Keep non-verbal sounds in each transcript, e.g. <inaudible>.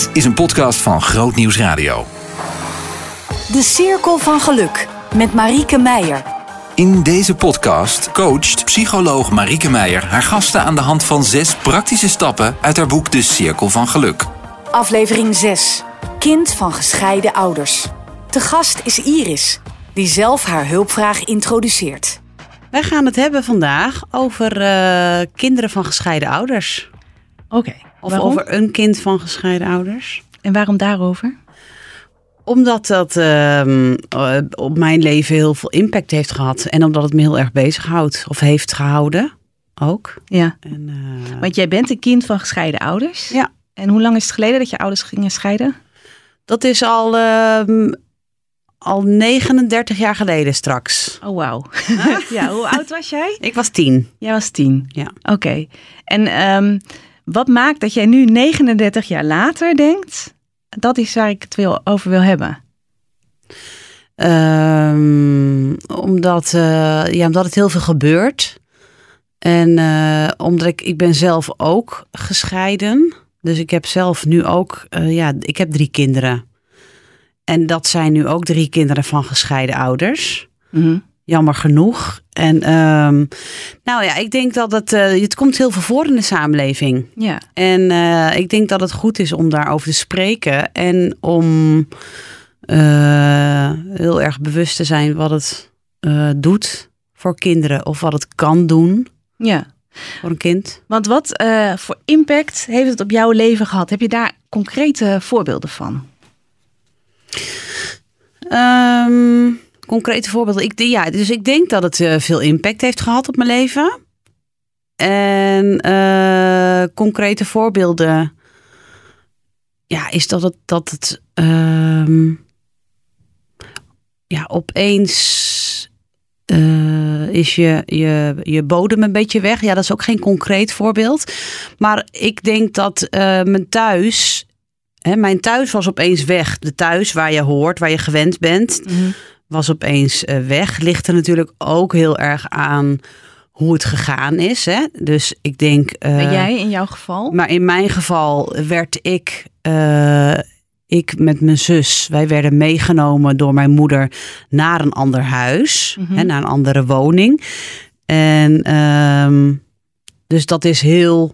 Dit is een podcast van Groot Nieuws Radio. De Cirkel van Geluk met Marieke Meijer. In deze podcast coacht psycholoog Marieke Meijer haar gasten aan de hand van zes praktische stappen uit haar boek De Cirkel van Geluk. Aflevering 6. Kind van gescheiden ouders. De gast is Iris, die zelf haar hulpvraag introduceert. Wij gaan het hebben vandaag over eh, kinderen van gescheiden ouders. Oké. Of waarom? over een kind van gescheiden ouders. En waarom daarover? Omdat dat ehm, eh, op mijn leven heel veel impact heeft gehad. En omdat het me heel erg bezighoudt. Of heeft gehouden ook. Ja. En, eh, Want jij bent een kind van gescheiden ouders. Ja. En hoe lang is het geleden dat je ouders gingen scheiden? dat is al, ehm, al 39 jaar geleden straks. Oh, wauw. <laughs> ja, hoe oud was jij? Ik was tien. Jij was tien. Ja. Oké. En ehm, wat maakt dat jij nu 39 jaar later denkt... dat is waar ik het wil, over wil hebben? Ehm, omdat, eh, ja, omdat het heel veel gebeurt. En eh, omdat ik, ik ben zelf ook gescheiden. Dus ik heb zelf nu ook, eh, ja, ik heb drie kinderen. En dat zijn nu ook drie kinderen van gescheiden ouders. Jammer genoeg. En ehm, nou ja, ik denk dat het, eh, het komt heel veel voor in de samenleving. Ja. En eh, ik denk dat het goed is om daarover te spreken en om eh, heel erg bewust te zijn wat het doet voor kinderen of wat het kan doen Ja. voor een kind. Want wat voor impact heeft het op jouw leven gehad? Heb je daar concrete voorbeelden van? Ehm, concrete voorbeelden. Ik, ja, dus ik denk dat het eh, veel impact heeft gehad op mijn leven. En eh, concrete voorbeelden. Ja, is dat het, dat het ehm, ja, opeens eh, is je, je, je bodem een beetje weg. Ja, dat is ook geen concreet voorbeeld. Maar ik denk dat mijn thuis Hè, mijn thuis was opeens weg. De thuis waar je hoort, waar je gewend bent, was opeens eh, weg. Ligt er natuurlijk ook heel erg aan hoe het gegaan is. Hè? Dus ik denk. Ben jij in jouw geval? Maar in mijn geval werd ik. eh, ik met mijn zus, wij werden meegenomen door mijn moeder naar een ander huis, Mhm. hè, naar een andere woning. En ehm, dus dat is heel,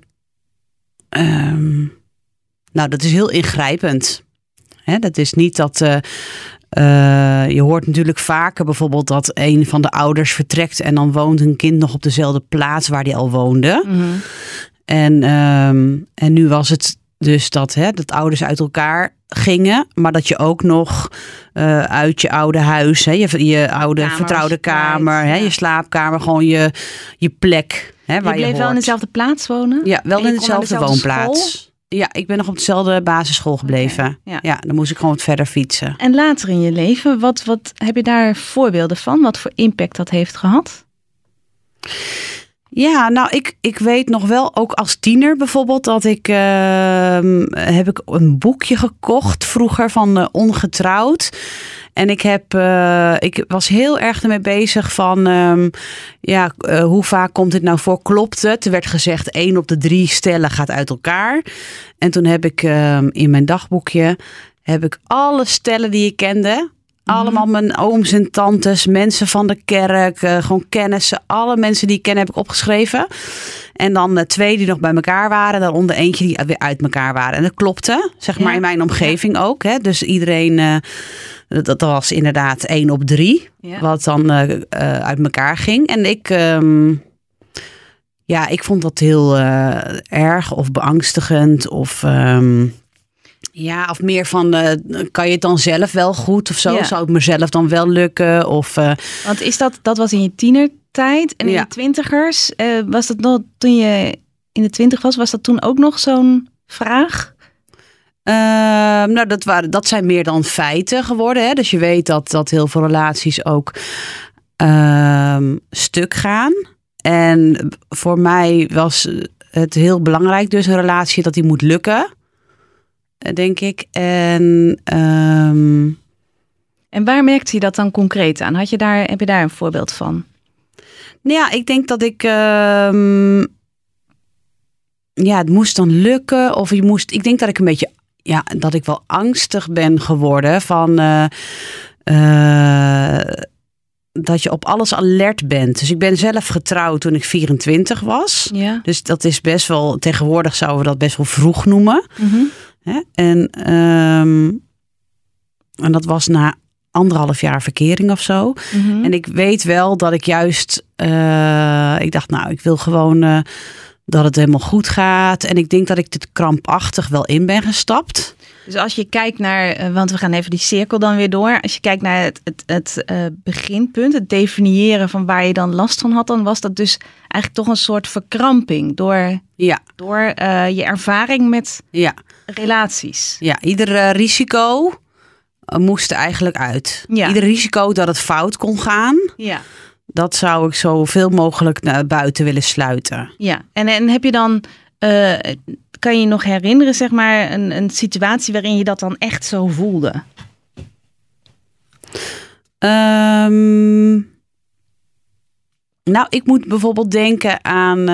ehm, nou, dat is heel ingrijpend. Hè, dat is niet dat. Eh, je hoort natuurlijk vaker bijvoorbeeld dat een van de ouders vertrekt en dan woont een kind nog op dezelfde plaats waar die al woonde. Mhm. En, ehm, en nu was het dus dat, hè, dat ouders uit elkaar gingen, maar dat je ook nog eh, uit je oude huis, hè, je, je oude Kamers vertrouwde kamer, hè, ja. je slaapkamer, gewoon je, je plek. Hè, Je waar je bleef wel in dezelfde plaats wonen? Ja, wel in dezelfde woonplaats. Ja, ik ben nog op dezelfde basisschool gebleven. Ja. ja. dan moest ik gewoon wat verder fietsen. En later in je leven, wat, wat heb je daar voorbeelden van? Wat voor impact dat heeft gehad? Ja, nou, ik, ik weet nog wel, ook als tiener bijvoorbeeld, dat ik ehm, heb ik een boekje gekocht vroeger van eh, Ongetrouwd. En ik, heb, eh, ik was heel erg ermee bezig van, ehm, ja, eh, hoe vaak komt dit nou voor? Klopt het? Er werd gezegd, één op de drie stellen gaat uit elkaar. En toen heb ik ehm, in mijn dagboekje, heb ik alle stellen die ik kende, allemaal mijn ooms en tantes, mensen van de kerk, eh, gewoon kennissen. Alle mensen die ik ken heb ik opgeschreven. En dan twee die nog bij elkaar waren. Daaronder eentje die weer uit elkaar waren. En dat klopte, zeg maar Ja. in mijn omgeving ook. Hè. Dus iedereen, eh, dat, was inderdaad één op drie. Ja. Wat dan eh, uit elkaar ging. En ik... ehm, ja, ik vond dat heel erg of beangstigend of... ehm, ja, of meer van, eh, kan je het dan zelf wel goed of zo? Ja. Zou het mezelf dan wel lukken? Of, eh, Want is dat, dat was in je tienertijd en in Ja. je twintigers. eh, was dat nog toen je in de twintig was, was dat toen ook nog zo'n vraag? Ehm, nou, dat, waren, dat zijn meer dan feiten geworden. Hè? Dus je weet dat, dat heel veel relaties ook ehm, stuk gaan. En voor mij was het heel belangrijk, dus een relatie, dat die moet lukken. Eh, Denk ik. En ehm, En waar merkte je dat dan concreet aan? Had je daar, heb je daar een voorbeeld van? Nou ja, ik denk dat ik. ehm, ja, het moest dan lukken. Of je moest. Ik denk dat ik een beetje ja, dat ik wel angstig ben geworden van. eh, eh, dat je op alles alert bent. Dus ik ben zelf getrouwd toen ik 24 was. Ja. Dus dat is best wel, tegenwoordig zouden we dat best wel vroeg noemen. Mhm. Hè? En, ehm, en dat was na anderhalf jaar verkering of zo. Mhm. En ik weet wel dat ik juist, eh, ik dacht nou, ik wil gewoon eh, dat het helemaal goed gaat. En ik denk dat ik dit krampachtig wel in ben gestapt. Dus als je kijkt naar, eh, want we gaan even die cirkel dan weer door. Als je kijkt naar het, het, het beginpunt, het definiëren van waar je dan last van had, dan was dat dus eigenlijk toch een soort verkramping door, Ja, door je ervaring met ja, relaties. ja. Ieder eh, risico eh, moest er eigenlijk uit. Ja. Ieder risico dat het fout kon gaan, Ja. dat zou ik zoveel mogelijk naar buiten willen sluiten. Ja, en, en heb je dan, eh, kan je je nog herinneren, zeg maar, een, een situatie waarin je dat dan echt zo voelde? Ehm, nou, ik moet bijvoorbeeld denken aan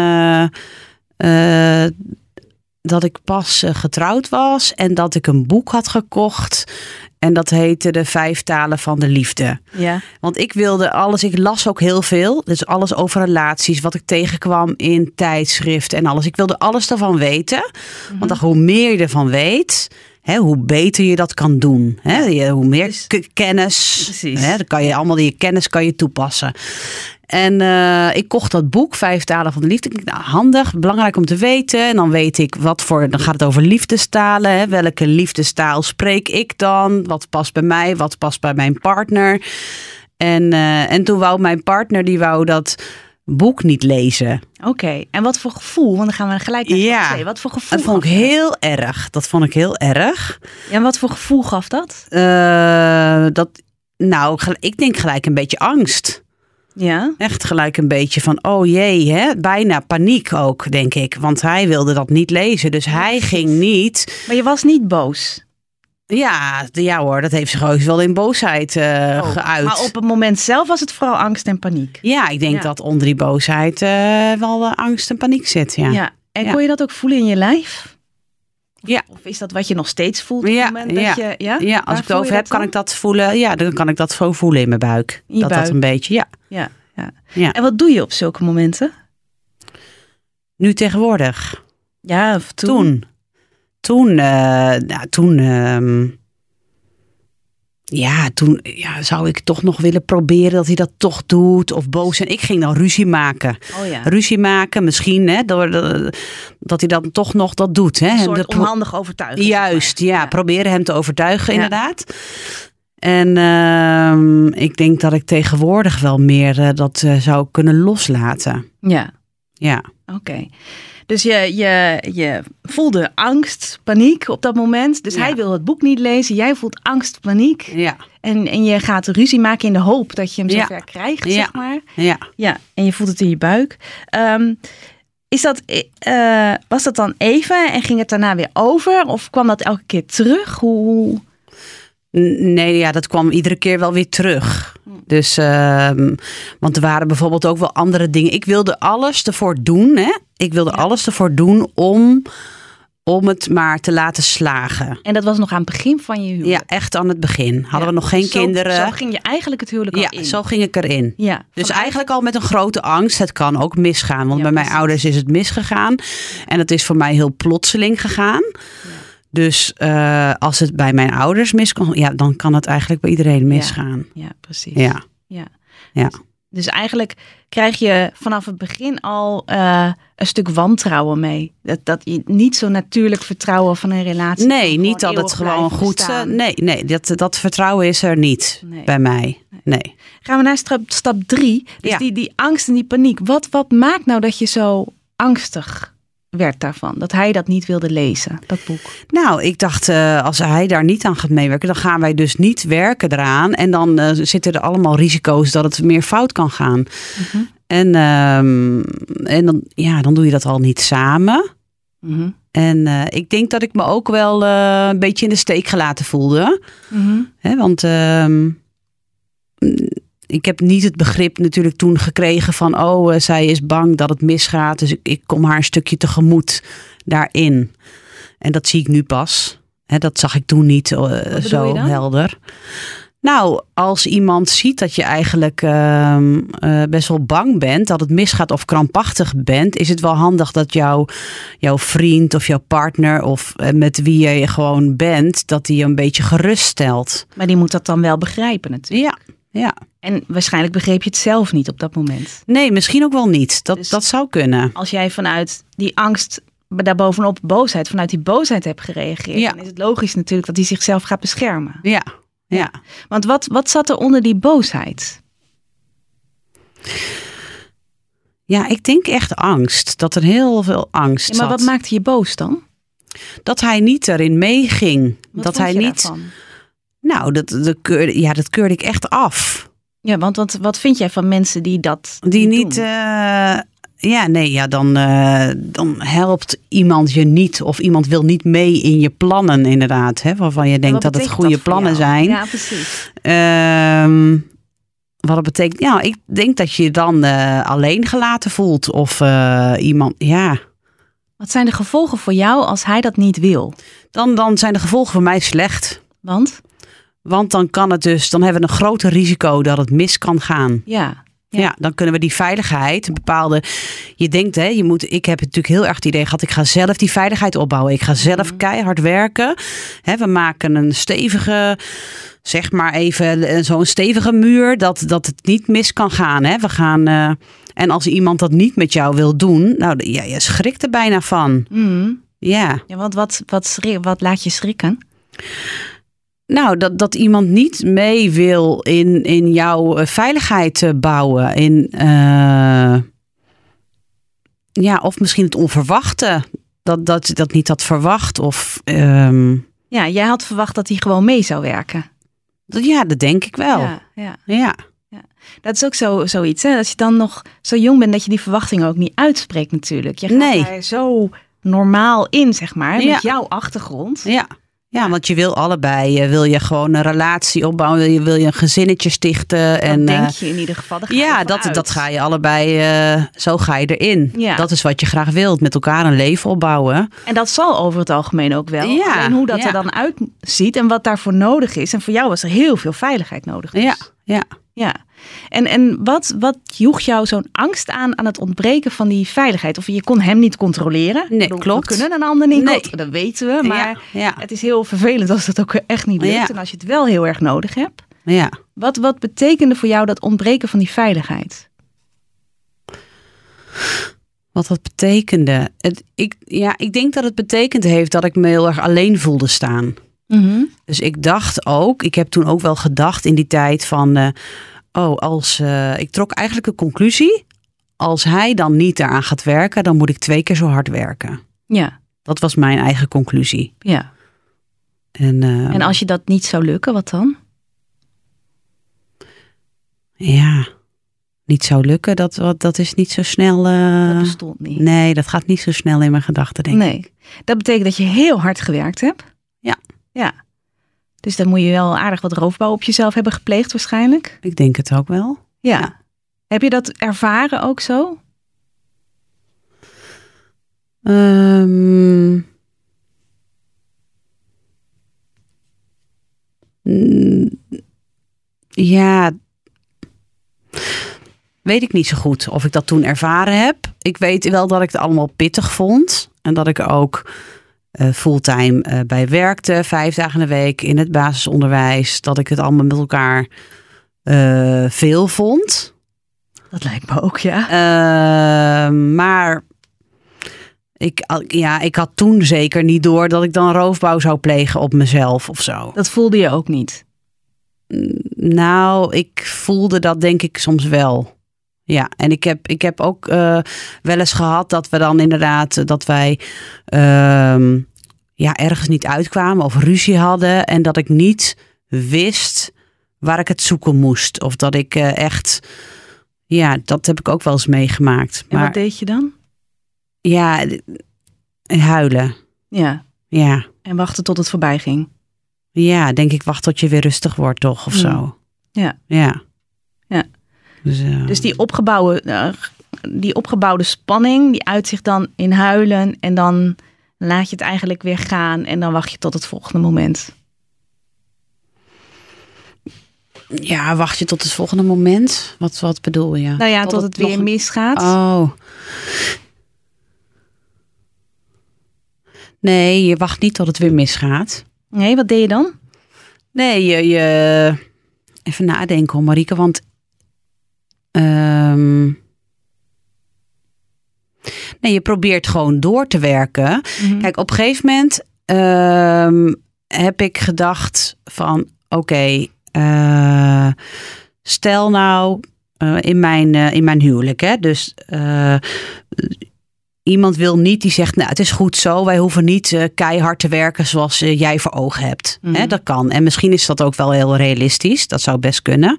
dat ik pas eh, getrouwd was en dat ik een boek had gekocht. En dat heette De Vijf Talen van de Liefde. Ja. Want ik wilde alles, ik las ook heel veel. Dus alles over relaties, wat ik tegenkwam in tijdschriften en alles. Ik wilde alles ervan weten. Want dan, hoe meer je ervan weet, hè, hoe beter je dat kan doen. Hoe meer Dus- kennis, hè, dan kan je allemaal die kennis kan je toepassen. En eh, ik kocht dat boek, Vijf Talen van de Liefde. Ik nou, handig, belangrijk om te weten. En dan weet ik wat voor, dan gaat het over liefdestalen. Hè? Welke liefdestaal spreek ik dan? Wat past bij mij? Wat past bij mijn partner? En, eh, en toen wou mijn partner, die wou dat boek niet lezen. Oké, en wat voor gevoel? Want dan gaan we gelijk naar Ja. twee. Wat voor gevoel? Dat vond ik dat? heel erg. Dat vond ik heel erg. Ja, en wat voor gevoel gaf dat? Eh, dat, nou, ik denk gelijk een beetje angst. Ja. Echt gelijk een beetje van, oh jee, hè? bijna paniek ook, denk ik. Want hij wilde dat niet lezen. Dus hij ging niet. Maar je was niet boos. Ja, ja hoor, dat heeft zich ook wel in boosheid Oh, geuit. Maar op het moment zelf was het vooral angst en paniek. Ja, ik denk Ja. dat onder die boosheid eh, wel eh, angst en paniek zit. Ja, Ja. En kon je dat ook voelen in je lijf? Ja. Of is dat wat je nog steeds voelt op Ja, het moment dat ja. je... Ja, Ja, als Waar ik het over heb, kan dan? ik dat voelen. Ja, dan kan ik dat zo voelen in mijn buik. In dat buik. dat een beetje, ja. Ja, ja. Ja. En wat doe je op zulke momenten? Nu tegenwoordig. Ja, of toen? Toen. Toen, eh, nou, toen, ehm, ja, toen ja, zou ik toch nog willen proberen dat hij dat toch doet. Of boos zijn. Ik ging dan ruzie maken. Oh ja. Ruzie maken, misschien, hè, door de- dat hij dan toch nog dat doet. Hè. Een En soort pro- onhandig overtuigen. Juist, ja, Proberen hem te overtuigen, inderdaad. En ehm, ik denk dat ik tegenwoordig wel meer eh, dat eh, zou kunnen loslaten. Ja, Ja, oké. Dus je, je, je voelde angst, paniek op dat moment. Dus Ja. hij wil het boek niet lezen. Jij voelt angst, paniek. ja, En, en je gaat ruzie maken in de hoop dat je hem Ja. zover krijgt, Ja. zeg maar. ja. Ja, en je voelt het in je buik. Ehm, is dat, eh, was dat dan even en ging het daarna weer over? Of kwam dat elke keer terug? Hoe, Nee, ja, dat kwam iedere keer wel weer terug. Hm. Dus, ehm, want er waren bijvoorbeeld ook wel andere dingen. Ik wilde alles ervoor doen, hè? Ik wilde Ja. alles ervoor doen om, om het maar te laten slagen. En dat was nog aan het begin van je huwelijk? Ja, echt aan het begin. Hadden Ja. we nog geen Zo- kinderen. Zo ging je eigenlijk het huwelijk al ja, in. zo ging ik erin. Ja, Dus eigenlijk al met een grote angst. Het kan ook misgaan. Want bij mijn ouders is het misgegaan. En het is voor mij heel plotseling gegaan. Dus eh, als het bij mijn ouders miskan, ja, dan kan het eigenlijk bij iedereen misgaan. Ja, precies. Ja. Ja. Ja. Dus eigenlijk krijg je vanaf het begin al eh, een stuk wantrouwen mee. Dat, dat je niet zo natuurlijk vertrouwen van een relatie. Nee, niet dat het gewoon goed. bestaan. eh, nee, nee dat, dat vertrouwen is er niet Nee. bij mij. Nee. Gaan we naar stap, stap drie. Dus Ja. die, die angst en die paniek. Wat, wat maakt nou dat je zo angstig werd daarvan? Dat hij dat niet wilde lezen, dat boek. Nou, ik dacht, eh, als hij daar niet aan gaat meewerken, dan gaan wij dus niet werken eraan. En dan eh, zitten er allemaal risico's dat het meer fout kan gaan. Mhm. En, ehm, en dan, ja, dan doe je dat al niet samen. Mhm. En eh, ik denk dat ik me ook wel een beetje in de steek gelaten voelde. Hè, want ehm, mm, ik heb niet het begrip natuurlijk toen gekregen van... oh, eh, zij is bang dat het misgaat. Dus ik, ik kom haar een stukje tegemoet daarin. En dat zie ik nu pas. Hè, dat zag ik toen niet eh, zo helder. Nou, als iemand ziet dat je eigenlijk ehm, eh, best wel bang bent, dat het misgaat of krampachtig bent, is het wel handig dat jouw, jouw vriend of jouw partner of met wie je gewoon bent, dat die je een beetje geruststelt. Maar die moet dat dan wel begrijpen natuurlijk. Ja, ja. En waarschijnlijk begreep je het zelf niet op dat moment. Nee, misschien ook wel niet. Dat, Dus- dat zou kunnen. Als jij vanuit die angst, daarbovenop boosheid, vanuit die boosheid hebt gereageerd, Ja. dan is het logisch natuurlijk dat hij zichzelf gaat beschermen. Ja, ja. Want wat, wat zat er onder die boosheid? Ja, ik denk echt angst. Dat er heel veel angst Ja, maar zat. wat maakte je boos dan? Dat hij niet erin meeging. Dat hij niet. daarvan? Nou, dat, dat, keurde, ja, dat keurde ik echt af. Ja, want wat, wat vind jij van mensen die dat Die niet. eh, ja, nee, ja, dan, eh, dan helpt iemand je niet. Of iemand wil niet mee in je plannen, inderdaad. Hè, waarvan je denkt dat het goede dat plannen jou? zijn. Ja, precies. Ehm, wat het betekent. Ja, ik denk dat je je dan eh, alleen gelaten voelt. Of iemand. Ja. Wat zijn de gevolgen voor jou als hij dat niet wil? Dan, dan zijn de gevolgen voor mij slecht. Want Want dan kan het dus, dan hebben we een groter risico dat het mis kan gaan. ja, Ja. Ja. dan kunnen we die veiligheid, een bepaalde. Je denkt, hè, je moet. Ik heb natuurlijk heel erg het idee gehad, ik ga zelf die veiligheid opbouwen. Ik ga zelf Mhm. keihard werken. Hè, we maken een stevige, zeg maar even eh, zo'n stevige muur dat, dat het niet mis kan gaan. Hè. We gaan. eh, en als iemand dat niet met jou wil doen, nou, ja, je schrikt er bijna van. Mm. Ja. ja want wat, wat, schrik- wat laat je schrikken? Nou, dat, dat iemand niet mee wil in, in jouw eh, veiligheid eh, bouwen. In, eh, ja, of misschien het onverwachte. Dat, dat je dat niet had verwacht. Of ehm, Ja, jij had verwacht dat hij gewoon mee zou werken. dat, ja, dat denk ik wel. Ja. Ja, ja. Dat is ook zo, zoiets. Hè? Als je dan nog zo jong bent, dat je die verwachtingen ook niet uitspreekt natuurlijk. Je gaat Nee. daar zo normaal in, zeg maar, Ja. met jouw achtergrond. Ja. Ja, want je wil allebei. Wil je gewoon een relatie opbouwen? Wil je, wil je een gezinnetje stichten? En en, denk eh, je in ieder geval. ja, dat, uit. dat ga je allebei. eh, zo ga je erin. Ja. Dat is wat je graag wilt. Met elkaar een leven opbouwen. En dat zal over het algemeen ook wel. Ja, Alleen hoe dat ja. er dan uitziet en wat daarvoor nodig is. En voor jou was er heel veel veiligheid nodig. dus. Ja, ja. Ja. En, en wat, wat joeg jou zo'n angst aan aan het ontbreken van die veiligheid? Of je kon hem niet controleren? Nee, bedoel, klopt. We kunnen een ander niet Nee. dat weten we. Maar ja, ja, het is heel vervelend als het ook echt niet lukt. Ja. En als je het wel heel erg nodig hebt. ja. Wat, wat betekende voor jou dat ontbreken van die veiligheid? Wat dat betekende. Het, ik, ja, ik denk dat het betekend heeft dat ik me heel erg alleen voelde staan. Dus ik dacht ook, ik heb toen ook wel gedacht in die tijd van, eh, oh, als eh, ik trok eigenlijk een conclusie. Als hij dan niet eraan gaat werken, dan moet ik twee keer zo hard werken. Ja, Dat was mijn eigen conclusie. ja. En, eh, En als je dat niet zou lukken, wat dan? ja, niet zou lukken, dat, wat- dat is niet zo snel. dat bestond niet. nee, dat gaat niet zo snel in mijn gedachten, denk ik. Nee. Dat betekent dat je heel hard gewerkt hebt. Ja. Ja. Dus dan moet je wel aardig wat roofbouw op jezelf hebben gepleegd waarschijnlijk. Ik denk het ook wel. Ja. Ja. Heb je dat ervaren ook zo? Ehm, ja. Weet ik niet zo goed of ik dat toen ervaren heb. Ik weet wel dat ik het allemaal pittig vond. En dat ik ook eh, fulltime eh, bij werkte. Vijf dagen in de week in het basisonderwijs. Dat ik het allemaal met elkaar eh, veel vond. Dat lijkt me ook, ja. Ehm, maar ik, ja, ik had toen zeker niet door dat ik dan roofbouw zou plegen op mezelf of zo. Dat voelde je ook niet. Nou, ik voelde dat denk ik soms wel. Ja, en ik heb, ik heb ook eh, wel eens gehad dat we dan inderdaad, eh, dat wij ehm, ja, ergens niet uitkwamen of ruzie hadden. En dat ik niet wist waar ik het zoeken moest. Of dat ik eh, echt, ja, dat heb ik ook wel eens meegemaakt. En Maar wat deed je dan? ja, huilen. Ja. Ja. En wachten tot het voorbij ging. Ja, denk ik, wacht tot je weer rustig wordt, toch? Of Mm. zo. Ja. Ja. Ja. Dus, eh, Dus die opgebouwde, eh, die opgebouwde spanning, die uit zich dan in huilen. En dan laat je het eigenlijk weer gaan en dan wacht je tot het volgende moment? Ja, wacht je tot het volgende moment? Wat, wat bedoel je? Nou ja, tot, het, weer nog- misgaat. Oh. Nee, je wacht niet tot het weer misgaat. Nee, wat deed je dan? Nee, je, je... even nadenken hoor, Marieke, want ehm, nee, je probeert gewoon door te werken. Mhm. Kijk, op een gegeven moment ehm, heb ik gedacht van, oké, eh, stel nou eh, in, mijn, eh, in mijn huwelijk, hè, dus iemand wil niet die zegt, nou, het is goed zo, wij hoeven niet keihard te werken zoals jij voor ogen hebt. Mhm. Hè, dat kan. En misschien is dat ook wel heel realistisch, dat zou best kunnen.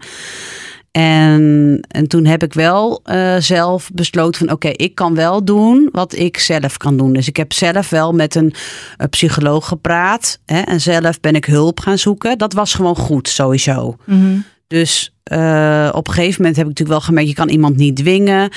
En, en toen heb ik wel eh, zelf besloten van oké, ik kan wel doen wat ik zelf kan doen. Dus ik heb zelf wel met een, eh, psycholoog gepraat. Hè, en zelf ben ik hulp gaan zoeken. Dat was gewoon goed, sowieso. Mhm. Dus eh, op een gegeven moment heb ik natuurlijk wel gemerkt, je kan iemand niet dwingen.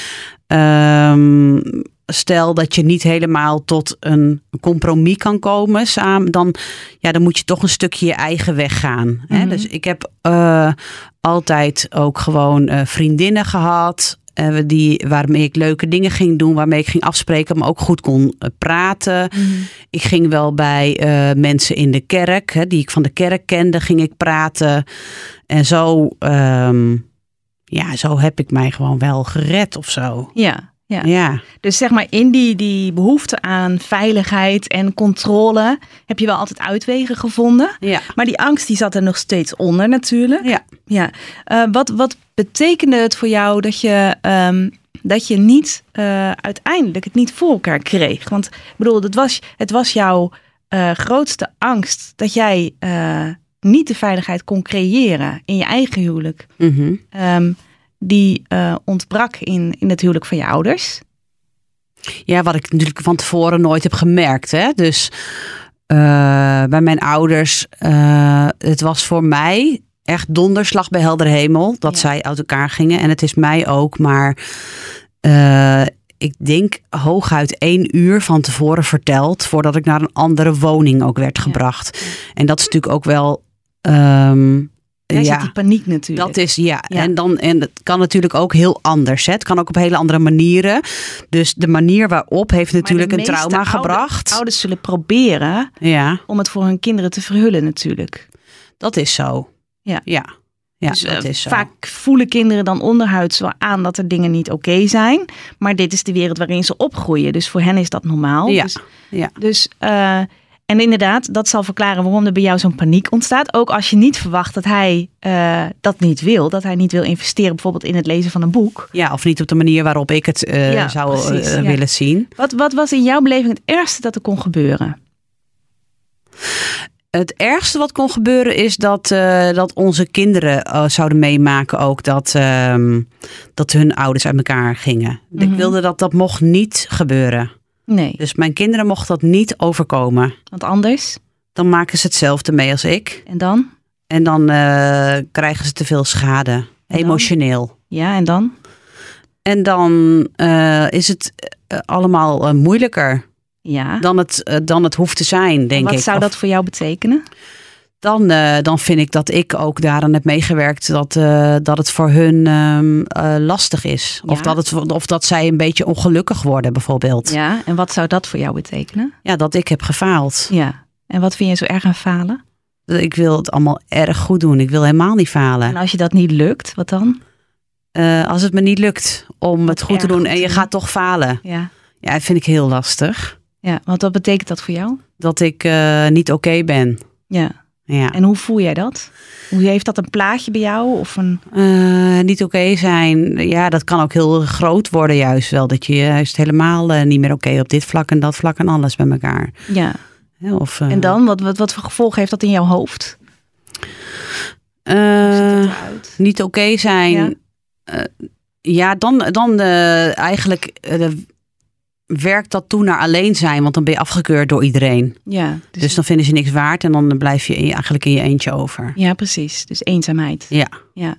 Ehm, stel dat je niet helemaal tot een compromis kan komen samen, dan, ja, dan moet je toch een stukje je eigen weg gaan. Hè? Mhm. Dus ik heb eh, altijd ook gewoon eh, vriendinnen gehad. eh, die, waarmee ik leuke dingen ging doen, waarmee ik ging afspreken, maar ook goed kon praten. Mhm. Ik ging wel bij mensen in de kerk, hè, die ik van de kerk kende, ging ik praten. En zo, ehm, ja, zo heb ik mij gewoon wel gered of zo. Ja, ja. Ja, Dus zeg maar in die, die behoefte aan veiligheid en controle heb je wel altijd uitwegen gevonden. ja. Maar die angst die zat er nog steeds onder natuurlijk. Ja. ja. Eh, wat, wat betekende het voor jou dat je, ehm, dat je niet eh, uiteindelijk het niet voor elkaar kreeg? Want ik bedoel, het was, het was jouw eh, grootste angst dat jij niet de veiligheid kon creëren in je eigen huwelijk. Mhm. Ehm, die eh, ontbrak in, in het huwelijk van je ouders. Ja, wat ik natuurlijk van tevoren nooit heb gemerkt. Hè? Dus eh, bij mijn ouders, eh, het was voor mij echt donderslag bij helder hemel dat Ja. zij uit elkaar gingen. En het is mij ook, maar ik denk hooguit één uur van tevoren verteld voordat ik naar een andere woning ook werd Ja. gebracht. En dat is natuurlijk ook wel. ehm, Jij ja. zit die paniek natuurlijk. Dat is ja. Ja. En, dan, en het kan natuurlijk ook heel anders. Hè. Het kan ook op hele andere manieren. Dus de manier waarop heeft natuurlijk een trauma gebracht. Ouders zullen proberen Ja, om het voor hun kinderen te verhullen natuurlijk. dat is zo. Ja. Ja, ja dus, dat eh, is zo. vaak voelen kinderen dan onderhuids wel aan dat er dingen niet oké zijn. Maar dit is de wereld waarin ze opgroeien. Dus voor hen is dat normaal. Ja, Dus, ja. dus eh, en inderdaad, dat zal verklaren waarom er bij jou zo'n paniek ontstaat. Ook als je niet verwacht dat hij eh, dat niet wil. Dat hij niet wil investeren bijvoorbeeld in het lezen van een boek. Ja, of niet op de manier waarop ik het eh, Ja, zou eh, ja. willen zien. Wat, wat was in jouw beleving het ergste dat er kon gebeuren? Het ergste wat kon gebeuren is dat, dat onze kinderen zouden meemaken ook dat, ehm, dat hun ouders uit elkaar gingen. Ik Mhm. wilde dat dat mocht niet gebeuren. Nee, Dus mijn kinderen mocht dat niet overkomen. want anders. Dan maken ze hetzelfde mee als ik. En dan? En dan eh, krijgen ze te veel schade, emotioneel. Ja, en dan? En dan eh, is het eh, allemaal moeilijker Ja. dan het, dan het hoeft te zijn, denk Wat ik. zou Of dat voor jou betekenen? Dan, eh, dan vind ik dat ik ook daaraan heb meegewerkt dat, eh, dat het voor hun ehm, eh, lastig is. Of, Ja. dat het, of dat zij een beetje ongelukkig worden, bijvoorbeeld. Ja. Ja, en wat zou dat voor jou betekenen? dat ik heb gefaald. Ja. En wat vind je zo erg aan falen? Ik wil het allemaal erg goed doen. Ik wil helemaal niet falen. En als je dat niet lukt, wat dan? Als het me niet lukt om het goed te doen en je gaat toch falen. Ja. Ja, dat vind ik heel lastig. Ja, want wat betekent dat voor jou? Dat ik niet oké ben. Ja. Ja. En hoe voel jij dat? Hoe heeft dat een plaatje bij jou? Of een... Eh, niet oké zijn, ja, dat kan ook heel groot worden juist wel. Dat je juist helemaal eh, niet meer oké op dit vlak en dat vlak en alles bij elkaar. Ja. Ja, Of, eh, En dan? Wat, wat, wat voor gevolgen heeft dat in jouw hoofd? niet oké zijn. Ja. Ja, dan, dan eigenlijk werkt dat toe naar alleen zijn. Want dan ben je afgekeurd door iedereen. Ja, dus, Dus dan vinden ze niks waard en dan blijf je eigenlijk in je eentje over. ja, precies. Dus eenzaamheid. Ja. Ja.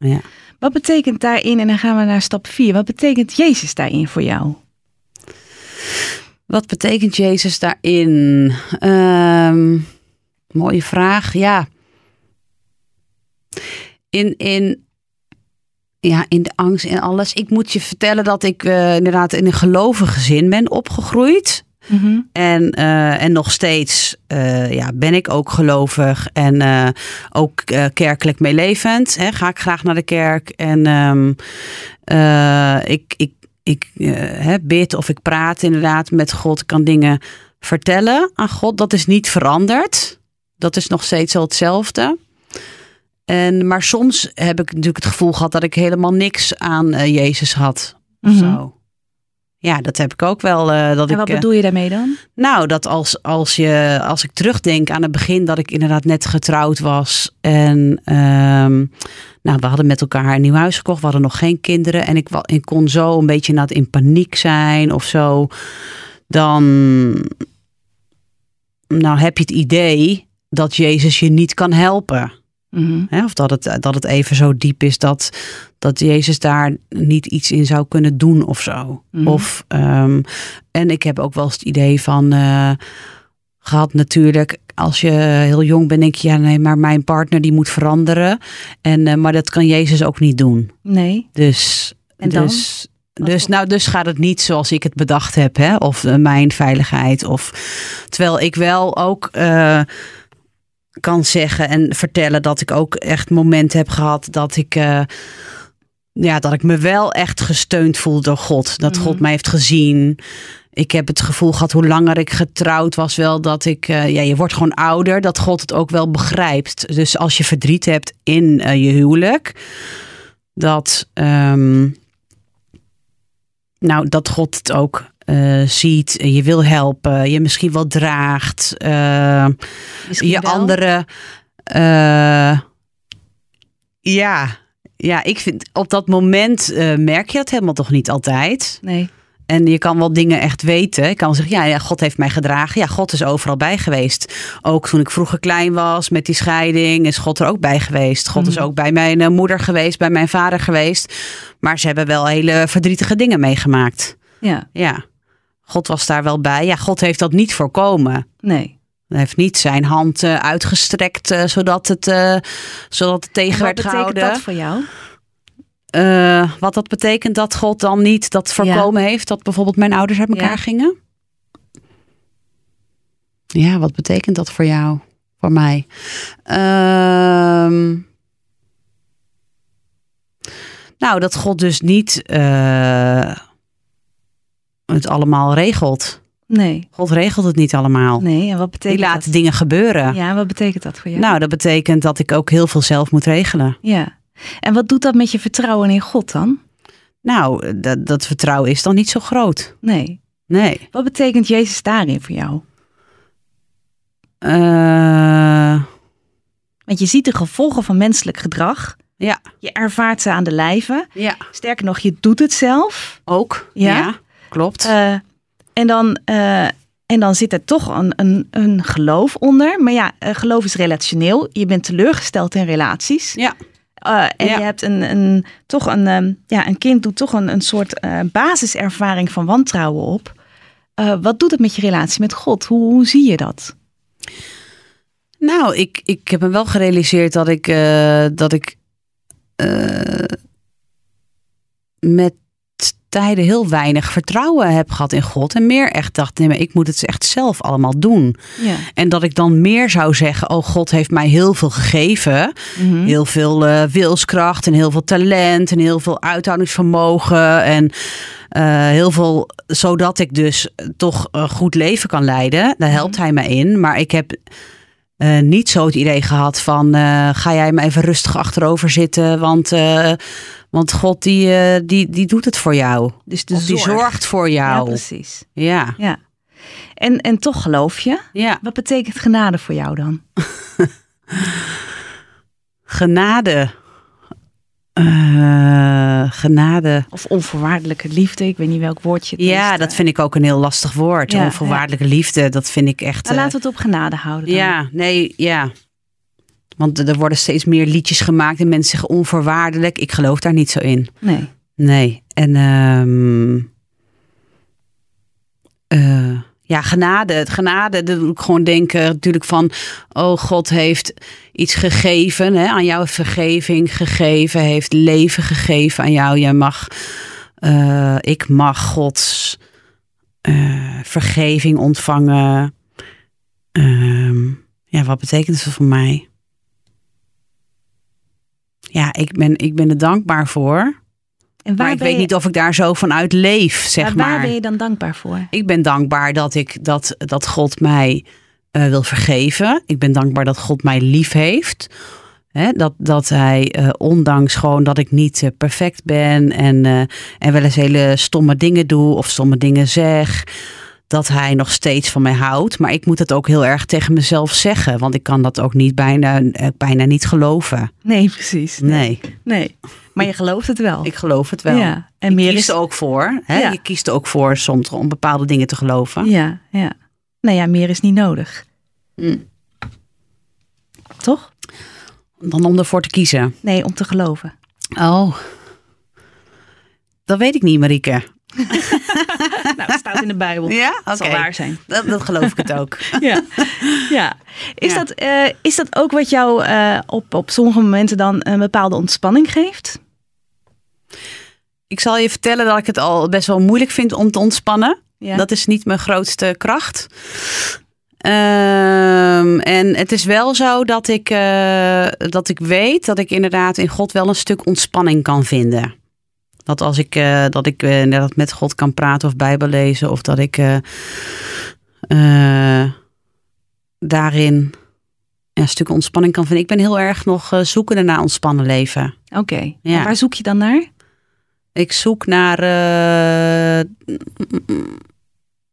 Ja. Wat betekent daarin, en dan gaan we naar stap 4, wat betekent Jezus daarin voor jou? Wat betekent Jezus daarin? Ehm, mooie vraag. Ja. In, in, ja, in de angst en alles. Ik moet je vertellen dat ik eh, inderdaad in een gelovig gezin ben opgegroeid. Mhm. En, eh, en nog steeds eh, ja, ben ik ook gelovig en ook kerkelijk meelevend. Hè. Ga ik graag naar de kerk en ehm, eh, ik, ik, ik hè, bid of ik praat inderdaad met God. Ik kan dingen vertellen aan God. Dat is niet veranderd. Dat is nog steeds wel hetzelfde. En, maar soms heb ik natuurlijk het gevoel gehad dat ik helemaal niks aan eh, Jezus had. Of Mhm. zo. Ja, dat heb ik ook wel. eh, dat En wat eh, bedoel je daarmee dan? nou, dat als, als, je, als ik terugdenk aan het begin dat ik inderdaad net getrouwd was. En ehm, nou, we hadden met elkaar een nieuw huis gekocht. We hadden nog geen kinderen. En ik, kon zo een beetje inderdaad in paniek zijn of zo. Dan nou, heb je het idee dat Jezus je niet kan helpen. Mhm. Of dat het, dat het even zo diep is dat, dat Jezus daar niet iets in zou kunnen doen of zo. Mhm. Of, ehm, en ik heb ook wel eens het idee van eh, gehad natuurlijk. Als je heel jong bent, denk je, ja nee, maar mijn partner die moet veranderen. En, eh, maar dat kan Jezus ook niet doen. Nee. Dus, En dan? dus, dus, nou, dus gaat het niet zoals ik het bedacht heb, hè? of eh, mijn veiligheid. Of, terwijl ik wel ook kan zeggen en vertellen dat ik ook echt momenten heb gehad dat ik, eh, ja, dat ik me wel echt gesteund voel door God. Dat Mhm. God mij heeft gezien. Ik heb het gevoel gehad, hoe langer ik getrouwd was, wel dat ik, eh, ja, je wordt gewoon ouder, dat God het ook wel begrijpt. Dus als je verdriet hebt in eh, je huwelijk, dat, ehm, nou, dat God het ook eh, ziet, je wil helpen, je misschien wel draagt, eh, Misschien je wel. andere, eh, ja, ja, ik vind op dat moment eh, merk je dat helemaal toch niet altijd. Nee. En je kan wel dingen echt weten. Ik kan zeggen, ja, ja, God heeft mij gedragen. Ja, God is overal bij geweest. Ook toen ik vroeger klein was met die scheiding, is God er ook bij geweest. God is Mhm. ook bij mijn eh, moeder geweest, bij mijn vader geweest. Maar ze hebben wel hele verdrietige dingen meegemaakt. Ja. Ja, God was daar wel bij. Ja, God heeft dat niet voorkomen. Nee. Hij heeft niet zijn hand eh, uitgestrekt eh, zodat, het, eh, zodat het tegen En wat werd betekent gehouden. dat voor jou? Wat dat betekent dat God dan niet dat voorkomen heeft dat bijvoorbeeld mijn ouders uit elkaar Ja. gingen? Ja, wat betekent dat voor jou? Voor mij? Ehm, nou, dat God dus niet het allemaal regelt. Nee. God regelt het niet allemaal. Nee. En wat Die betekent laat dat? dingen gebeuren. Ja, wat betekent dat voor jou? Nou, dat betekent dat ik ook heel veel zelf moet regelen. Ja. En wat doet dat met je vertrouwen in God dan? Nou, dat, dat vertrouwen is dan niet zo groot. Nee. Nee. Wat betekent Jezus daarin voor jou? Eh, Want je ziet de gevolgen van menselijk gedrag. ja. Je ervaart ze aan de lijve. ja, Sterker nog, je doet het zelf. ook. Ja? Ja, klopt. Eh, en, dan, eh, en dan zit er toch een, een, een geloof onder. Maar ja, eh, geloof is relationeel. Je bent teleurgesteld in relaties. ja. En Ja. je hebt een, een, toch een, ehm, ja, een kind doet toch een, een soort basiservaring van wantrouwen op. Wat doet het met je relatie met God? Hoe, hoe zie je dat? Nou, ik, ik heb me wel gerealiseerd dat ik, dat ik met tijden heel weinig vertrouwen heb gehad in God. En meer echt dacht, nee, maar ik moet het echt zelf allemaal doen. Ja. En dat ik dan meer zou zeggen, oh God heeft mij heel veel gegeven. Mhm. Heel veel eh, wilskracht en heel veel talent en heel veel uithoudingsvermogen. En eh, heel veel, zodat ik dus toch een goed leven kan leiden. Daar helpt hij me in. Maar ik heb eh, niet zo het idee gehad van, eh, ga jij me even rustig achterover zitten. Want, eh, want God die, die, die doet het voor jou. Dus de die zorg. zorgt voor Ja, jou. precies. Ja, Ja. En, en toch geloof je. ja. Wat betekent genade voor jou dan? <laughs> Genade. Eh, genade. Of onvoorwaardelijke liefde, ik weet niet welk woordje het Ja, dat eh, vind ik ook een heel lastig woord. Ja, Onvoorwaardelijke liefde, dat vind ik echt. Nou, eh, laten we het op genade houden dan. ja, nee, ja. Want er worden steeds meer liedjes gemaakt en mensen zeggen onvoorwaardelijk. Ik geloof daar niet zo in. Nee. Nee. En ehm, eh, ja, genade. Genade, dat doe ik gewoon denken natuurlijk van... oh, God heeft iets gegeven, hè, aan jou vergeving gegeven... heeft leven gegeven aan jou. Jij mag, uh, ik mag Gods uh, vergeving ontvangen. Uh, ja, wat betekent het voor mij? Ja, ik ben, ik ben er dankbaar voor... En waar maar ik weet je... niet of ik daar zo vanuit leef, zeg maar. Waar ben je dan dankbaar voor? Ik ben dankbaar dat, ik, dat, dat God mij uh, wil vergeven. Ik ben dankbaar dat God mij lief heeft. He, dat, dat hij, uh, ondanks gewoon dat ik niet uh, perfect ben en, en wel eens hele stomme dingen doe of stomme dingen zeg, dat hij nog steeds van mij houdt. Maar ik moet het ook heel erg tegen mezelf zeggen, want ik kan dat ook niet bijna, bijna niet geloven. Nee, precies. Nee. Nee. Maar je gelooft het wel. Ik geloof het wel. Ja. En je meer kiest is... er ook voor. Hè? Ja. Je kiest er ook voor soms om bepaalde dingen te geloven. Ja, ja. Nou ja, meer is niet nodig. Mm. Toch? Dan om ervoor te kiezen. Nee, om te geloven. Oh. Dat weet ik niet, Marieke. <laughs> nou, het staat in de Bijbel. Ja, oké. Okay. zal waar zijn. Dat, dat geloof ik het ook. <laughs> ja, ja. Is, ja. Dat, uh, is dat ook wat jou uh, op, op sommige momenten dan een bepaalde ontspanning geeft? Ik zal je vertellen dat ik het al best wel moeilijk vind om te ontspannen. Ja. Dat is niet mijn grootste kracht. Um, en het is wel zo dat ik, uh, dat ik weet dat ik inderdaad in God wel een stuk ontspanning kan vinden. Dat als ik, uh, dat ik uh, met God kan praten of Bijbel lezen, of dat ik daarin een stuk ontspanning kan vinden. Ik ben heel erg nog zoekende naar ontspannen leven. Oké, okay. ja. waar zoek je dan naar? Ik zoek naar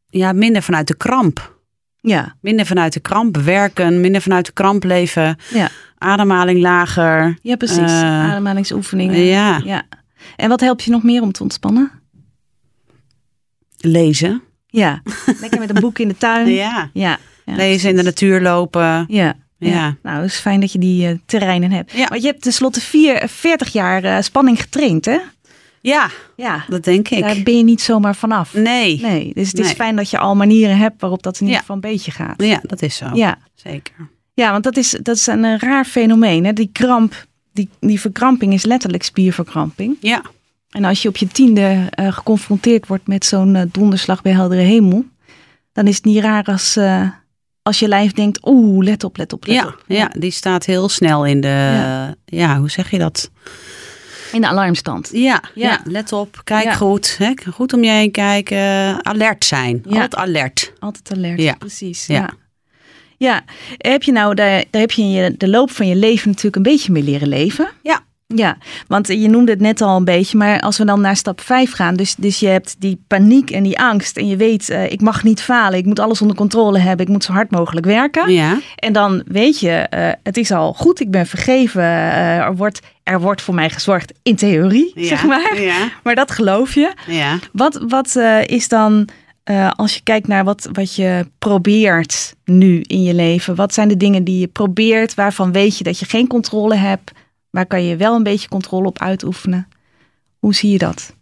ja, minder vanuit de kramp. Ja. Minder vanuit de kramp werken, minder vanuit de kramp leven. Ja. Ademhaling lager. Ja, precies. Ademhalingsoefeningen. Ja. ja. En wat helpt je nog meer om te ontspannen? Lezen. Ja, lekker met een boek in de tuin. <laughs> Ja. ja. ja Lezen in de natuur lopen. Ja. Ja. ja. Nou, het is fijn dat je die uh, terreinen hebt. Ja. Want je hebt tenslotte vier, 40 jaar uh, spanning getraind, hè? Ja, ja, dat denk ik. Daar ben je niet zomaar vanaf. Nee. nee dus het is fijn dat je al manieren hebt waarop dat in ieder geval een beetje gaat. Ja, dat is zo. Ja. Zeker. Ja, want dat is, dat is een, een raar fenomeen. Hè? Die kramp, die, die verkramping is letterlijk spierverkramping. Ja. En als je op je tiende uh, geconfronteerd wordt met zo'n uh, donderslag bij heldere hemel, dan is het niet raar als, uh, als je lijf denkt, oeh, let op, let op, let ja, op. Ja, die staat heel snel in de, ja, ja hoe zeg je dat? In de alarmstand. Ja, ja. ja let op. Kijk ja. goed. Hè? Goed om je heen kijken. Alert zijn. Ja. Altijd alert. Altijd alert, ja. precies. Ja. Ja. heb je nou, daar, daar heb je in je, de loop van je leven natuurlijk een beetje mee leren leven. Ja. Ja, want je noemde het net al een beetje, maar als we dan naar stap 5 gaan, dus, dus je hebt die paniek en die angst en je weet, uh, ik mag niet falen, ik moet alles onder controle hebben, ik moet zo hard mogelijk werken. Ja. En dan weet je, uh, het is al goed, ik ben vergeven, uh, er, wordt, er wordt voor mij gezorgd in theorie, ja. zeg maar. Ja. Maar dat geloof je. Ja. Wat, wat is dan, als je kijkt naar wat, wat je probeert nu in je leven, wat zijn de dingen die je probeert, waarvan weet je dat je geen controle hebt? Waar kan je wel een beetje controle op uitoefenen? Hoe zie je dat?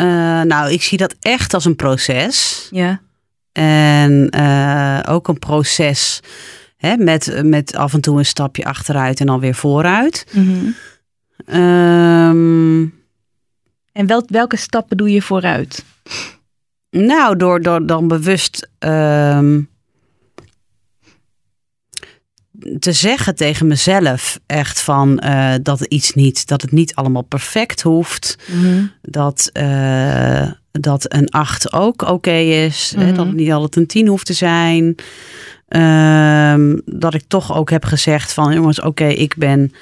Uh, nou, ik zie dat echt als een proces. Ja. En uh, ook een proces hè, met, met af en toe een stapje achteruit en dan weer vooruit. Mm -hmm. um, en wel, welke stappen doe je vooruit? Nou, door, door dan bewust um, te zeggen tegen mezelf echt van uh, dat iets niet, dat het niet allemaal perfect hoeft. Mm -hmm. Dat, uh, dat een 8 ook oké okay is. Mm -hmm. hè, dat het niet altijd een 10 hoeft te zijn. Uh, dat ik toch ook heb gezegd van jongens, oké, okay, ik ben.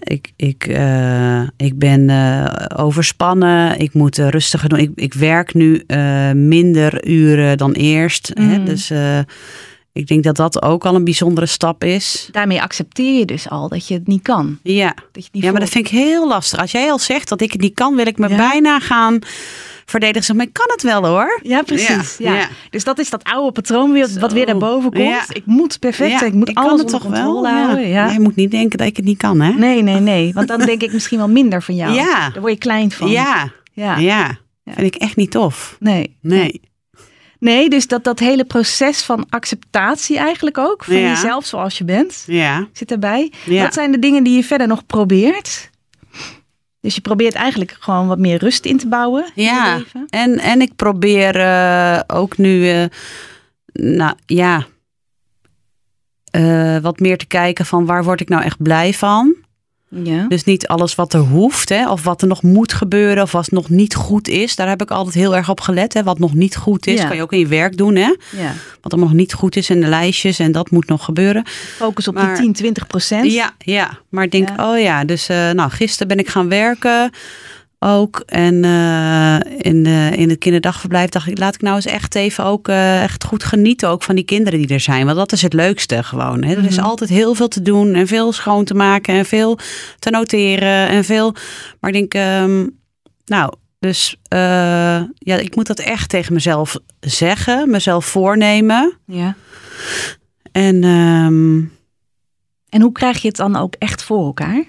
Ik, ik, uh, ik ben overspannen. Ik moet rustiger doen. Ik, ik werk nu minder uren dan eerst. Mhm. Mm dus ik denk dat dat ook al een bijzondere stap is. Daarmee accepteer je dus al dat je het niet kan. Ja, dat je niet ja maar dat vind ik heel lastig. Als jij al zegt dat ik het niet kan, wil ik me ja. bijna gaan verdedigen. Maar ik kan het wel hoor. Ja, precies. Ja. ja. Dus dat is dat oude patroon weer, wat weer naar boven komt. Ja. Ik moet perfect zijn. Ik moet ik alles het toch wel. houden. Ja. Je moet niet denken dat ik het niet kan, hè? Nee, nee, nee. Want dan denk ik misschien wel minder van jou. Ja. Daar word je klein van. Ja. Ja. ja. Ja. Vind ik echt niet tof. Nee. Nee. Nee, dus dat, dat hele proces van acceptatie eigenlijk ook. Van Ja. jezelf zoals je bent. Ja. Zit daarbij. Ja. Wat zijn de dingen die je verder nog probeert? Dus je probeert eigenlijk gewoon wat meer rust in te bouwen in Ja. En, en ik probeer eh, ook nu, eh, nou ja, eh, wat meer te kijken van waar word ik nou echt blij van. Ja. Dus niet alles wat er hoeft, hè, of wat er nog moet gebeuren, of wat nog niet goed is. Daar heb ik altijd heel erg op gelet. Hè. Wat nog niet goed is, Ja. kan je ook in je werk doen. Hè. ja. Wat er nog niet goed is in de lijstjes en dat moet nog gebeuren. Focus op Maar- die 10, 20 procent. Ja, ja. maar ik denk, oh ja, dus eh, nou, gisteren ben ik gaan werken ook. En eh, in, in het kinderdagverblijf dacht ik, laat ik nou eens echt even ook eh, echt goed genieten ook van die kinderen die er zijn. Want dat is het leukste gewoon. Hè. Er is Mhm. altijd heel veel te doen en veel schoon te maken en veel te noteren en veel. Maar ik denk, ehm, nou, dus eh, ja, ik moet dat echt tegen mezelf zeggen, mezelf voornemen. ja. En ehm, En hoe krijg je het dan ook echt voor elkaar?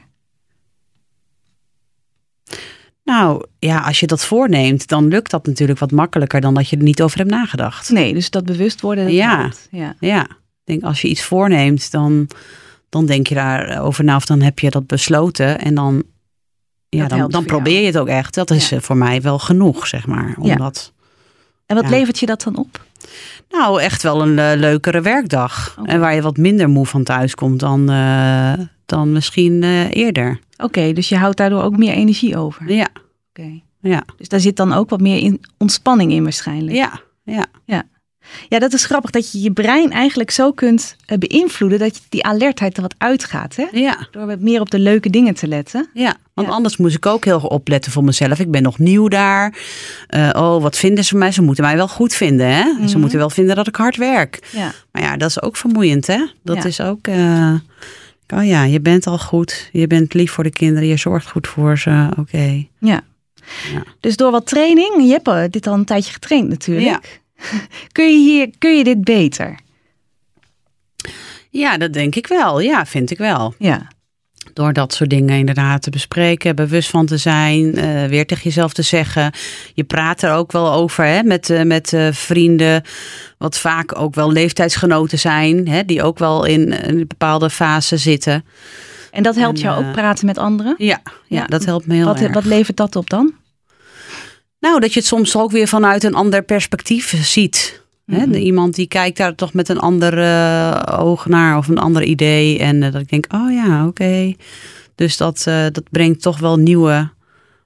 Nou ja, als je dat voorneemt, dan lukt dat natuurlijk wat makkelijker dan dat je er niet over hebt nagedacht. Nee, dus dat bewust worden. Dat Ja. ja. Ja, ik denk als je iets voorneemt, dan, dan denk je daarover na of dan heb je dat besloten en dan, ja, Dat dan, dan probeer je het ook echt. Dat is Ja. eh, voor mij wel genoeg, zeg maar. Ja. Omdat, En wat Ja. levert je dat dan op? Nou, echt wel een eh, leukere werkdag. En waar je wat minder moe van thuis komt dan, eh, dan misschien eh, eerder. Oké, dus je houdt daardoor ook meer energie over. Ja, Oké. ja, Dus daar zit dan ook wat meer in ontspanning in waarschijnlijk. ja, ja. Ja, dat is grappig dat je je brein eigenlijk zo kunt eh, beïnvloeden dat je die alertheid er wat uitgaat. Hè? ja. Door meer op de leuke dingen te letten. Ja, want Ja. anders moest ik ook heel opletten voor mezelf. Ik ben nog nieuw daar. Eh, oh, wat vinden ze van mij? Ze moeten mij wel goed vinden, hè? Ze Mhm. moeten wel vinden dat ik hard werk. Ja. Maar ja, dat is ook vermoeiend, hè? Dat Ja. is ook... oh ja, je bent al goed. Je bent lief voor de kinderen. Je zorgt goed voor ze. Oké. ja. Ja. Dus door wat training, je hebt dit al een tijdje getraind natuurlijk. Ja. <laughs> Kun je hier, kun je dit beter? Ja, dat denk ik wel. Ja, vind ik wel. Ja. Door dat soort dingen inderdaad te bespreken, bewust van te zijn, eh, weer tegen jezelf te zeggen. Je praat er ook wel over hè, met, eh, met eh, vrienden, wat vaak ook wel leeftijdsgenoten zijn, hè, die ook wel in, in een bepaalde fase zitten. En dat helpt En, jou ook praten met anderen? Ja, ja, Ja. dat helpt me heel Wat, erg. wat levert dat op dan? Nou, dat je het soms ook weer vanuit een ander perspectief ziet. Hè, Mhm. Iemand die kijkt daar toch met een ander eh, oog naar of een ander idee. En eh, dat ik denk, oh ja, oké. Dus dat, eh, dat brengt toch wel nieuwe,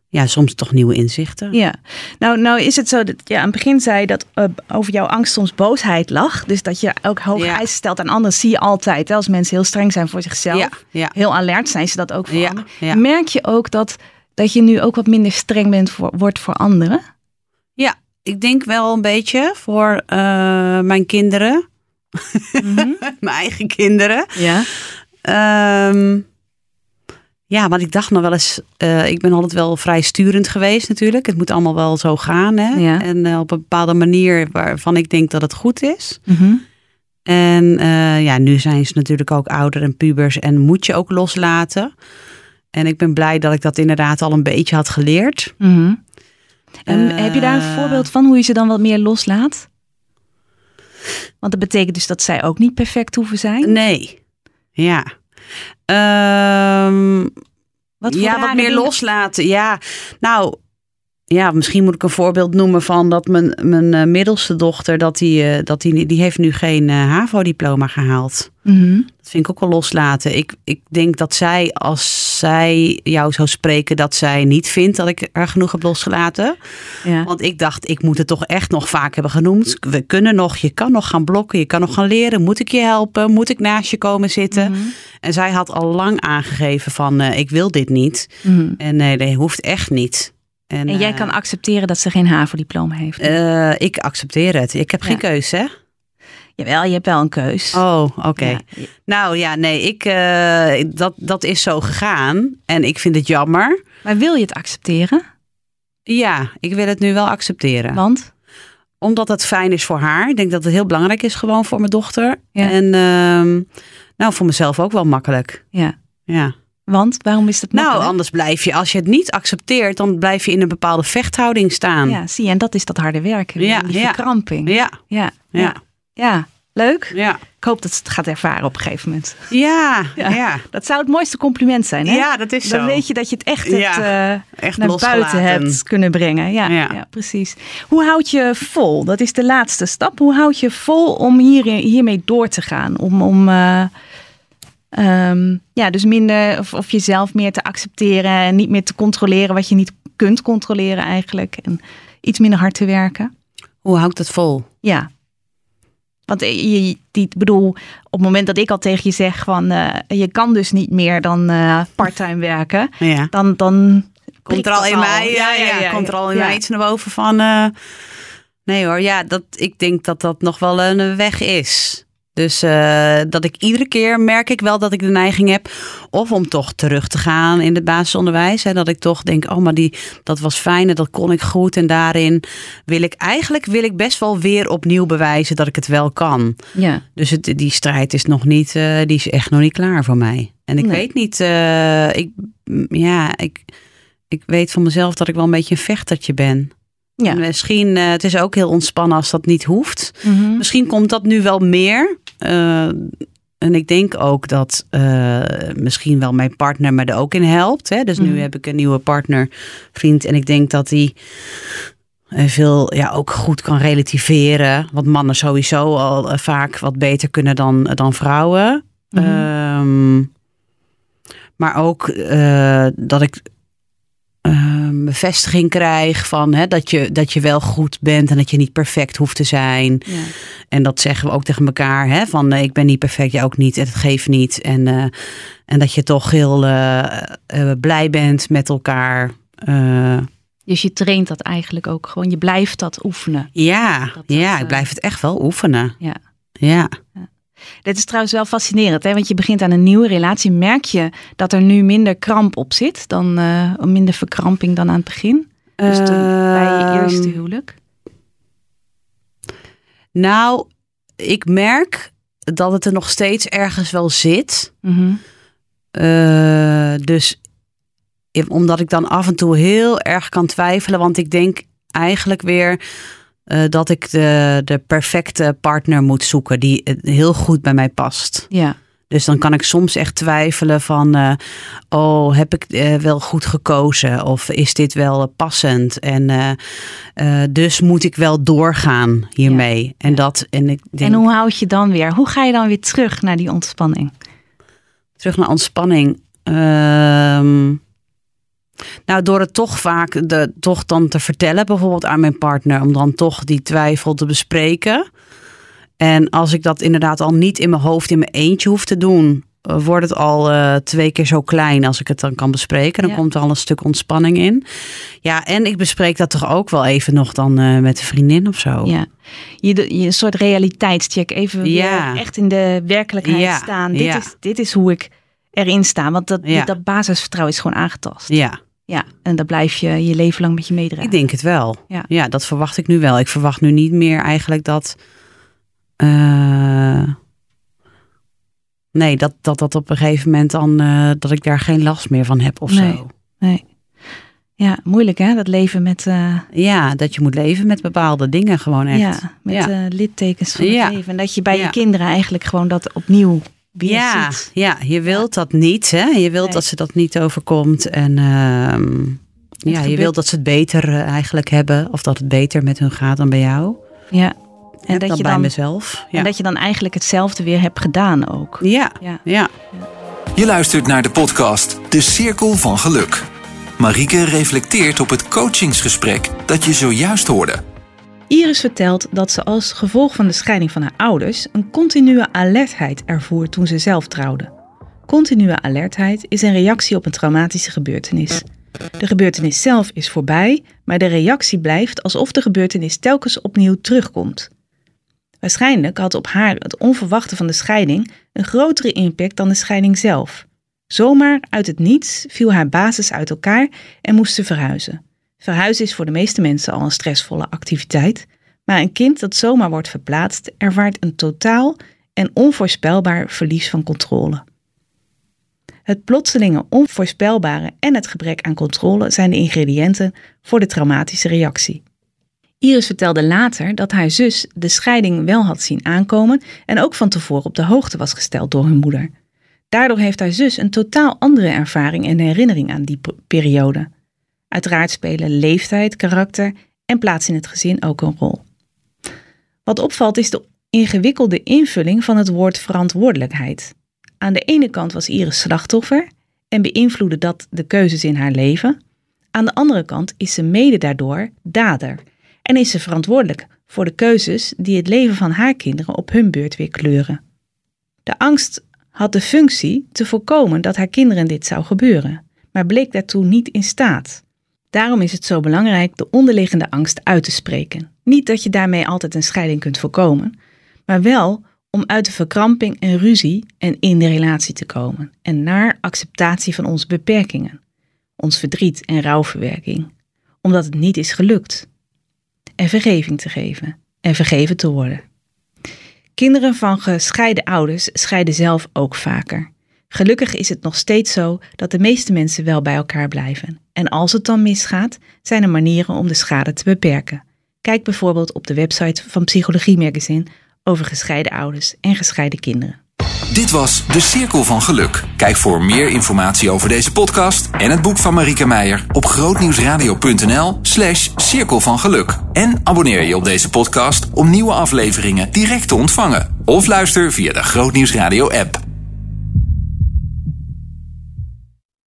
ja, soms toch nieuwe inzichten. Ja, nou, nou is het zo dat je aan het begin zei dat over jouw angst soms boosheid lag. Dus dat je ook hoge Ja. eisen stelt aan anderen, zie je altijd. Hè, als mensen heel streng zijn voor zichzelf, Ja, ja, heel alert zijn ze dat ook voor Ja, anderen. ja. Merk je ook dat, dat je nu ook wat minder streng bent voor, wordt voor anderen? ja. Ik denk wel een beetje voor eh, mijn kinderen, <laughs> mijn eigen kinderen. Ja. Ehm, ja, want ik dacht nog wel eens, eh, ik ben altijd wel vrij sturend geweest natuurlijk. Het moet allemaal wel zo gaan. Hè? Ja. En eh, op een bepaalde manier waarvan ik denk dat het goed is. Mhm. En ja, nu zijn ze natuurlijk ook ouder en pubers en moet je ook loslaten. En ik ben blij dat ik dat inderdaad al een beetje had geleerd. Mhm. En Eh, heb je daar een voorbeeld van hoe je ze dan wat meer loslaat? Want dat betekent dus dat zij ook niet perfect hoeven zijn. Nee, ja. Ehm, Wat voor ja, wat meer dingen- loslaten. Ja, nou, ja, misschien moet ik een voorbeeld noemen van dat mijn, mijn eh, middelste dochter, dat die, eh, dat die, die heeft nu geen eh, HAVO-diploma gehaald. Mhm. Dat vind ik ook wel loslaten. Ik, ik denk dat zij, als zij jou zou spreken, dat zij niet vindt dat ik er genoeg heb losgelaten. Ja. Want ik dacht, ik moet het toch echt nog vaak hebben genoemd. We kunnen nog, je kan nog gaan blokken, je kan nog gaan leren. Moet ik je helpen? Moet ik naast je komen zitten? Mhm. En zij had al lang aangegeven van, ik wil dit niet. Mhm. En nee, dat hoeft echt niet. En, En jij eh, kan accepteren dat ze geen HAVO-diploma heeft. eh, ik accepteer het. Ik heb geen keus, hè? Jawel, je hebt wel een keus. Oh, oké. Ja. Nou ja, nee, ik, eh, dat, dat is zo gegaan. En ik vind het jammer. Maar wil je het accepteren? Ja, ik wil het nu wel accepteren. Want? Omdat het fijn is voor haar. Ik denk dat het heel belangrijk is gewoon voor mijn dochter. Ja. En ehm, nou, voor mezelf ook wel makkelijk. Ja. Ja. Want waarom is dat Nou, anders blijf je, als je het niet accepteert, dan blijf je in een bepaalde vechthouding staan. Ja, zie je, en dat is dat harde werken. Ja, die ja. verkramping. ja, Ja, Ja. ja. ja. leuk. ja. Ik hoop dat ze het gaat ervaren op een gegeven moment. Ja, Ja. ja. Dat zou het mooiste compliment zijn, hè? Ja, dat is Dan zo. weet je dat je het echt Ja, hebt, eh, echt naar losgelaten. buiten hebt kunnen brengen. Ja, ja. Ja. precies. Hoe houd je vol? Dat is de laatste stap. Hoe houd je vol om hier, hiermee door te gaan? Om, om eh, ehm, ja, dus minder of, of jezelf meer te accepteren en niet meer te controleren wat je niet kunt controleren eigenlijk. En iets minder hard te werken. Hoe hou ik dat vol? Ja. Want eh, je, die, bedoel, op het moment dat ik al tegen je zeg van eh, je kan dus niet meer dan eh parttime werken, Ja. dan, dan Komt er al in mij, ja, ja, komt er al in mij iets naar boven van, nee hoor, ja, dat, ik denk dat dat nog wel een weg is. Dus eh, dat ik iedere keer merk ik wel dat ik de neiging heb of om toch terug te gaan in het basisonderwijs. Hè, dat ik toch denk, oh maar die, dat was fijn en dat kon ik goed. En daarin wil ik eigenlijk wil ik best wel weer opnieuw bewijzen dat ik het wel kan. Ja. Dus het, die strijd is nog niet, eh, die is echt nog niet klaar voor mij. En ik Nee. weet niet, eh, ik, ja, ik, ik weet van mezelf dat ik wel een beetje een vechtertje ben. Ja. En Misschien, het is ook heel ontspannen als dat niet hoeft. Mhm. Misschien komt dat nu wel meer. Eh, en ik denk ook dat eh, misschien wel mijn partner me er ook in helpt. Hè? Dus Mhm. nu heb ik een nieuwe partner, vriend. En ik denk dat die eh, veel ja, ook goed kan relativeren. Wat mannen sowieso al vaak wat beter kunnen dan, dan vrouwen. Mhm. Ehm, maar ook dat ik bevestiging krijg van hè, dat, je, dat je wel goed bent en dat je niet perfect hoeft te zijn. Ja. En dat zeggen we ook tegen elkaar. Hè, van eh, ik ben niet perfect, jij ook niet. En het geeft niet. En, eh, en dat je toch heel eh, blij bent met elkaar. Dus je traint dat eigenlijk ook gewoon. Je blijft dat oefenen. ja, Dat ja, ik blijf het echt wel oefenen. Ja. Ja. Dit is trouwens wel fascinerend, hè? want je begint aan een nieuwe relatie. Merk je dat er nu minder kramp op zit, dan eh, minder verkramping dan aan het begin? Dus toen, bij je Ehm, eerste huwelijk? Nou, ik merk dat het er nog steeds ergens wel zit. Mhm. Eh, dus omdat ik dan af en toe heel erg kan twijfelen, want ik denk eigenlijk weer eh, dat ik de, de perfecte partner moet zoeken die heel goed bij mij past. Ja. Dus dan kan ik soms echt twijfelen van, eh, oh, heb ik eh, wel goed gekozen? Of is dit wel passend? En dus moet ik wel doorgaan hiermee. En dat, en ik denk, En hoe houd je dan weer? Hoe ga je dan weer terug naar die ontspanning? terug naar ontspanning. Ehm, nou, door het toch vaak de, toch dan te vertellen, bijvoorbeeld aan mijn partner, om dan toch die twijfel te bespreken. En als ik dat inderdaad al niet in mijn hoofd in mijn eentje hoef te doen, eh, wordt het al eh, twee keer zo klein als ik het dan kan bespreken. Dan Ja. komt er al een stuk ontspanning in. Ja, en ik bespreek dat toch ook wel even nog dan eh, met een vriendin of zo. Ja. Je, een soort realiteitscheck. Even Ja. echt in de werkelijkheid Ja, staan. Dit, is, dit is hoe ik erin sta. Want dat, dat basisvertrouwen is gewoon aangetast. ja. Ja. En dat blijf je je leven lang met je meedragen. Ik denk het wel. Ja. Ja. dat verwacht ik nu wel. Ik verwacht nu niet meer eigenlijk dat. eh, nee, dat, dat dat op een gegeven moment dan. eh, dat ik daar geen last meer van heb of Nee. zo. Nee. Ja, moeilijk hè, dat leven met, eh, Ja, dat je moet leven met bepaalde dingen gewoon echt. ja, met Ja. littekens van Ja. het leven. En dat je bij je kinderen eigenlijk gewoon dat opnieuw ja, ziet. ja, je wilt dat niet. Hè? Je wilt Nee. dat ze dat niet overkomt. En ehm, ja, je wilt dat ze het beter eh, eigenlijk hebben. Of dat het beter met hun gaat dan bij jou. Ja. En dat, je bij dan, mezelf. Ja. en dat je dan eigenlijk hetzelfde weer hebt gedaan ook. ja, Ja. ja. Je luistert naar de podcast De Cirkel van Geluk. Marieke reflecteert op het coachingsgesprek dat je zojuist hoorde. Iris vertelt dat ze als gevolg van de scheiding van haar ouders een continue alertheid ervoer toen ze zelf trouwde. Continue alertheid is een reactie op een traumatische gebeurtenis. De gebeurtenis zelf is voorbij, maar de reactie blijft alsof de gebeurtenis telkens opnieuw terugkomt. Waarschijnlijk had op haar het onverwachte van de scheiding een grotere impact dan de scheiding zelf. Zomaar uit het niets viel haar basis uit elkaar en moest ze verhuizen. Verhuizen is voor de meeste mensen al een stressvolle activiteit, maar een kind dat zomaar wordt verplaatst ervaart een totaal en onvoorspelbaar verlies van controle. Het plotselinge onvoorspelbare en het gebrek aan controle zijn de ingrediënten voor de traumatische reactie. Iris vertelde later dat haar zus de scheiding wel had zien aankomen en ook van tevoren op de hoogte was gesteld door hun moeder. Daardoor heeft haar zus een totaal andere ervaring en herinnering aan die periode. Uiteraard spelen leeftijd, karakter en plaats in het gezin ook een rol. Wat opvalt is de ingewikkelde invulling van het woord verantwoordelijkheid. Aan de ene kant was Iris slachtoffer en beïnvloedde dat de keuzes in haar leven. Aan de andere kant is ze mede daardoor dader en is ze verantwoordelijk voor de keuzes die het leven van haar kinderen op hun beurt weer kleuren. De angst had de functie te voorkomen dat haar kinderen dit zou gebeuren, maar bleek daartoe niet in staat. Daarom is het zo belangrijk de onderliggende angst uit te spreken. Niet dat je daarmee altijd een scheiding kunt voorkomen, maar wel om uit de verkramping en ruzie en in de relatie te komen en naar acceptatie van onze beperkingen, ons verdriet en rouwverwerking, omdat het niet is gelukt. En vergeving te geven en vergeven te worden. Kinderen van gescheiden ouders scheiden zelf ook vaker. Gelukkig is het nog steeds zo dat de meeste mensen wel bij elkaar blijven. En als het dan misgaat, zijn er manieren om de schade te beperken. Kijk bijvoorbeeld op de website van Psychologie Magazine over gescheiden ouders en gescheiden kinderen. Dit was De Cirkel van Geluk. Kijk voor meer informatie over deze podcast en het boek van Marike Meijer op grootnieuwsradio.nl slash cirkel van geluk. En abonneer je op deze podcast om nieuwe afleveringen direct te ontvangen. Of luister via de Grootnieuwsradio app.